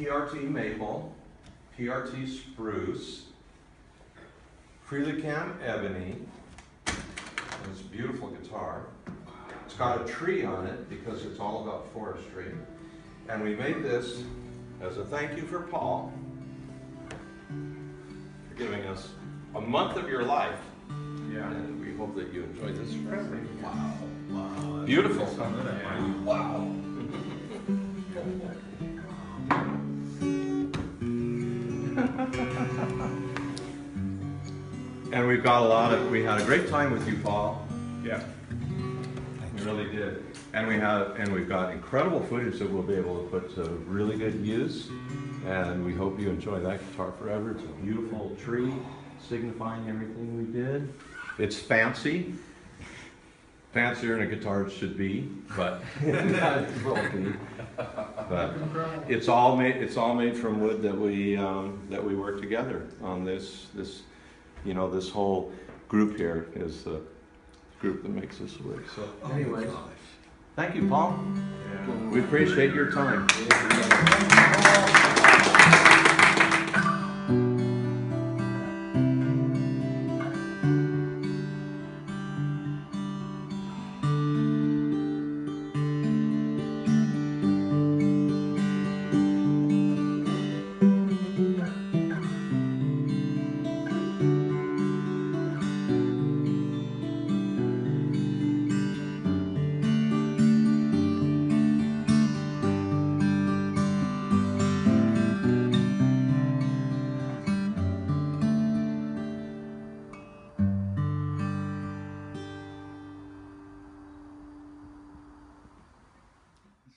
PRT maple, PRT spruce, Crelicam ebony. a beautiful guitar. It's got a tree on it because it's all about forestry. And we made this as a thank you for Paul for giving us a month of your life. Yeah. And we hope that you enjoy this forever. Wow. Wow. Beautiful. Wow. And we've got a lot of, we had a great time with you, Paul. Yeah. We really did. And we have, and we've got incredible footage that we'll be able to put to really good use. And we hope you enjoy that guitar forever. It's a beautiful tree signifying everything we did. It's fancy. Fancier than a guitar should be, but it will be. But it's all made, it's all made from wood that we, um, that we work together on this, this, you know, this whole group here is the group that makes this work. So, anyways, thank you, Paul. Yeah. We appreciate your time. Yeah.